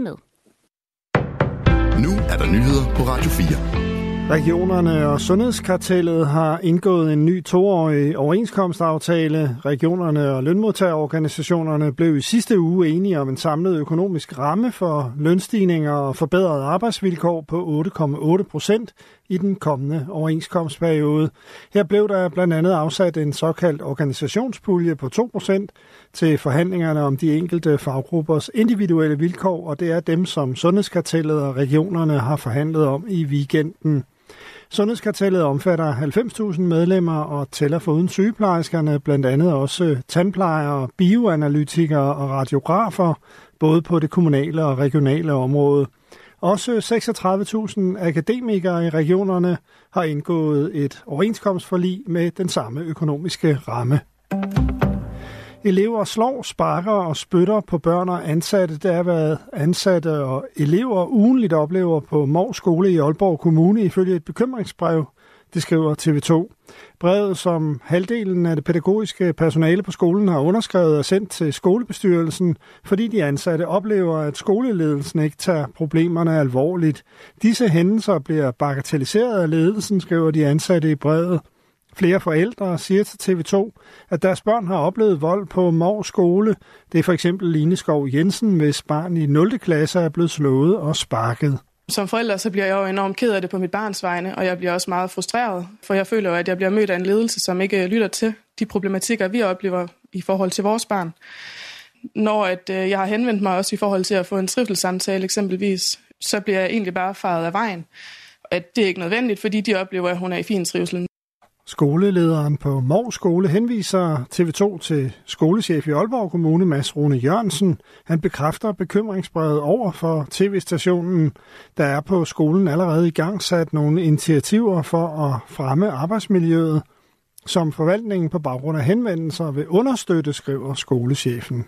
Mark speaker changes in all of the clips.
Speaker 1: med.
Speaker 2: Nu er der nyheder på Radio 4.
Speaker 3: Regionerne og Sundhedskartellet har indgået en ny toårig overenskomstaftale. Regionerne og lønmodtagerorganisationerne blev i sidste uge enige om en samlet økonomisk ramme for lønstigninger og forbedrede arbejdsvilkår på 8,8 procent i den kommende overenskomstperiode. Her blev der blandt andet afsat en såkaldt organisationspulje på 2 procent til forhandlingerne om de enkelte faggruppers individuelle vilkår, og det er dem, som Sundhedskartellet og regionerne har forhandlet om i weekenden. Sundhedskartellet omfatter 90.000 medlemmer og tæller foruden sygeplejerskerne blandt andet også tandplejere, bioanalytikere og radiografer, både på det kommunale og regionale område. Også 36.000 akademikere i regionerne har indgået et overenskomstforlig med den samme økonomiske ramme. Elever slår, sparker og spytter på børn og ansatte. Det er, hvad ansatte og elever ugenligt oplever på Mors Skole i Aalborg Kommune ifølge et bekymringsbrev, det skriver TV2. Brevet, som halvdelen af det pædagogiske personale på skolen har underskrevet og sendt til skolebestyrelsen, fordi de ansatte oplever, at skoleledelsen ikke tager problemerne alvorligt. Disse hændelser bliver bagatelliseret af ledelsen, skriver de ansatte i brevet. Flere forældre siger til TV2, at deres børn har oplevet vold på Mors skole. Det er for eksempel Line Skov Jensen, hvis barn i 0. klasse er blevet slået og sparket.
Speaker 4: Som forælder så bliver jeg jo enormt ked af det på mit barns vegne, og jeg bliver også meget frustreret, for jeg føler jo, at jeg bliver mødt af en ledelse, som ikke lytter til de problematikker, vi oplever i forhold til vores barn. Når at, øh, jeg har henvendt mig også i forhold til at få en trivselssamtale eksempelvis, så bliver jeg egentlig bare faret af vejen. At det er ikke nødvendigt, fordi de oplever, at hun er i fin trivsel.
Speaker 3: Skolelederen på Mors Skole henviser TV2 til skolechef i Aalborg Kommune, Mads Rune Jørgensen. Han bekræfter bekymringsbrevet over for tv-stationen. Der er på skolen allerede i gang sat nogle initiativer for at fremme arbejdsmiljøet, som forvaltningen på baggrund af henvendelser vil understøtte, skriver skolechefen.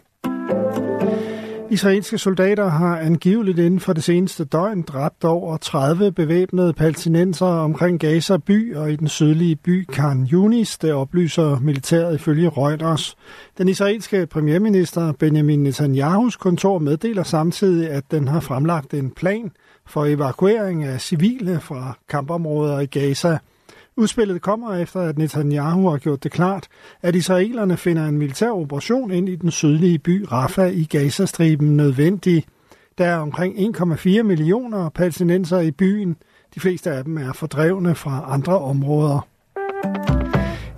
Speaker 3: Israelske soldater har angiveligt inden for det seneste døgn dræbt over 30 bevæbnede palæstinenser omkring Gaza by og i den sydlige by Khan Yunis, det oplyser militæret ifølge Reuters. Den israelske premierminister Benjamin Netanyahus kontor meddeler samtidig, at den har fremlagt en plan for evakuering af civile fra kampområder i Gaza – Udspillet kommer efter, at Netanyahu har gjort det klart, at israelerne finder en militær operation ind i den sydlige by Rafah i Gazastriben nødvendig. Der er omkring 1,4 millioner palæstinenser i byen. De fleste af dem er fordrevne fra andre områder.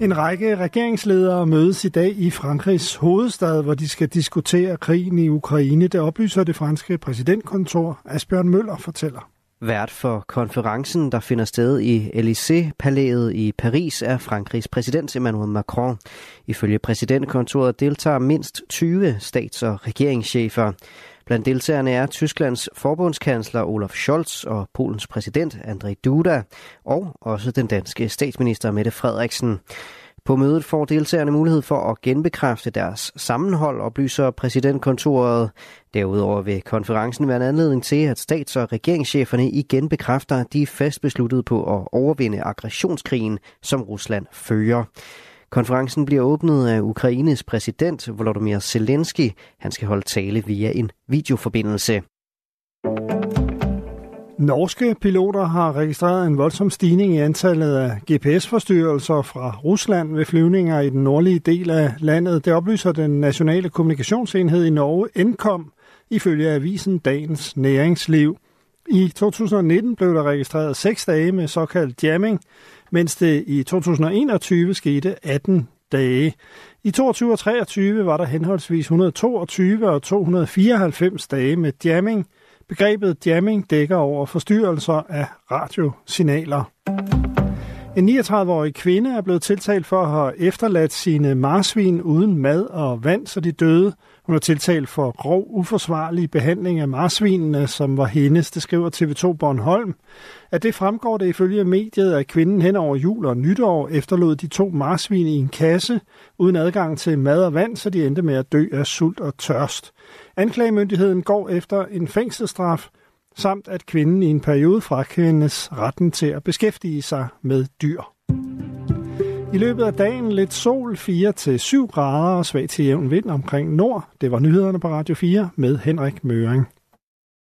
Speaker 3: En række regeringsledere mødes i dag i Frankrigs hovedstad, hvor de skal diskutere krigen i Ukraine. Det oplyser det franske præsidentkontor. Asbjørn Møller fortæller.
Speaker 5: Vært for konferencen, der finder sted i Élysée-palæet i Paris, er Frankrigs præsident Emmanuel Macron. Ifølge præsidentkontoret deltager mindst 20 stats- og regeringschefer. Blandt deltagerne er Tysklands forbundskansler Olaf Scholz og Polens præsident Andrzej Duda, og også den danske statsminister Mette Frederiksen. På mødet får deltagerne mulighed for at genbekræfte deres sammenhold, oplyser præsidentkontoret. Derudover vil konferencen være en anledning til, at stats- og regeringscheferne igen bekræfter, at de er fast besluttet på at overvinde aggressionskrigen, som Rusland fører. Konferencen bliver åbnet af Ukraines præsident Volodymyr Zelensky. Han skal holde tale via en videoforbindelse.
Speaker 3: Norske piloter har registreret en voldsom stigning i antallet af GPS-forstyrrelser fra Rusland ved flyvninger i den nordlige del af landet. Det oplyser den nationale kommunikationsenhed i Norge, Nkom, ifølge avisen Dagens Næringsliv. I 2019 blev der registreret 6 dage med såkaldt jamming, mens det i 2021 skete 18 dage. I 22 og 23 var der henholdsvis 122 og 294 dage med jamming – Begrebet jamming dækker over forstyrrelser af radiosignaler. En 39-årig kvinde er blevet tiltalt for at have efterladt sine marsvin uden mad og vand, så de døde. Hun er tiltalt for grov uforsvarlig behandling af marsvinene, som var hendes, det skriver TV2 Bornholm. At det fremgår det ifølge mediet, at kvinden hen over jul og nytår efterlod de to marsvin i en kasse, uden adgang til mad og vand, så de endte med at dø af sult og tørst. Anklagemyndigheden går efter en fængselsstraf, samt at kvinden i en periode frakendes retten til at beskæftige sig med dyr. I løbet af dagen lidt sol, 4-7 grader og svag til jævn vind omkring nord. Det var nyhederne på Radio 4 med Henrik Møring.